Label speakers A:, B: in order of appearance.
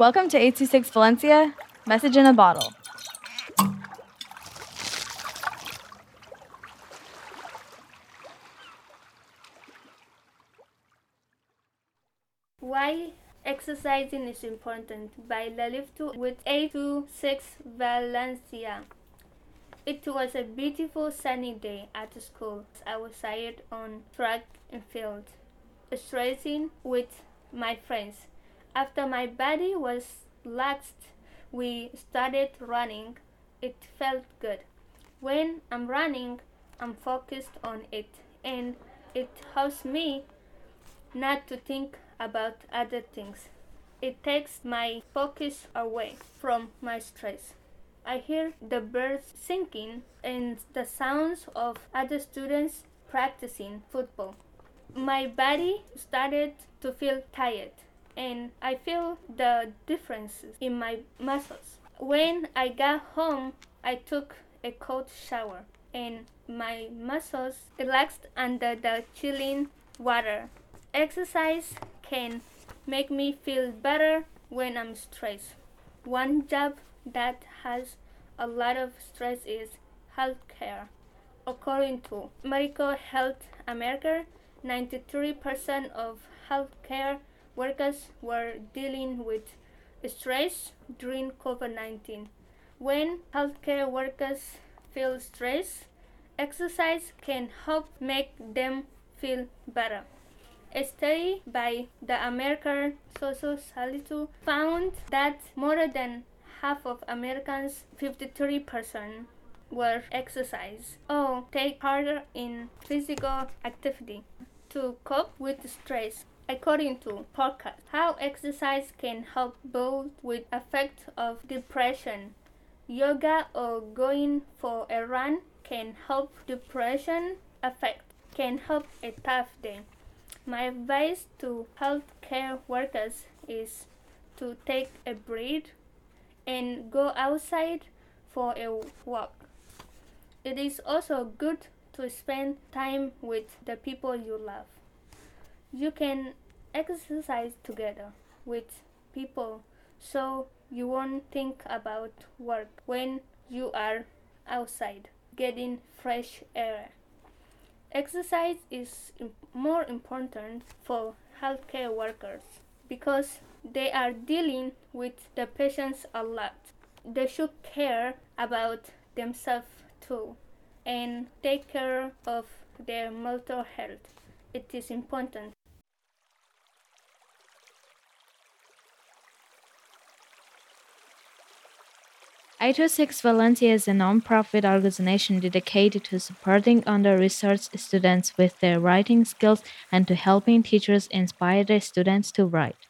A: Welcome to 826 Valencia, message in a bottle.
B: Why exercising is important by Laliftu with 826 Valencia. It was a beautiful sunny day at school. I was tired on track and field, stressing with my friends. After my body was relaxed, we started running. It felt good. When I'm running, I'm focused on it, and it helps me not to think about other things. It takes my focus away from my stress. I hear the birds singing and the sounds of other students practicing football. My body started to feel tired and I feel the differences in my muscles. When I got home, I took a cold shower and my muscles relaxed under the chilling water. Exercise can make me feel better when I'm stressed. One job that has a lot of stress is healthcare. According to Mental Health America, 93% of healthcare workers were dealing with stress during COVID 19. When healthcare workers feel stress, exercise can help make them feel better. A study by the American Social Society found that more than half of Americans, 53%, were exercise or take part in physical activity to cope with stress. According to podcast, how exercise can help both with effect of depression. Yoga or going for a run can help depression effect, can help a tough day. My advice to healthcare workers is to take a break and go outside for a walk. It is also good to spend time with the people you love. You can exercise together with people so you won't think about work when you are outside getting fresh air. Exercise is more important for healthcare workers because they are dealing with the patients a lot. They should care about themselves too and take care of their mental health. It is important.
C: 826 Valencia is a non-profit organization dedicated to supporting under-researched students with their writing skills and to helping teachers inspire their students to write.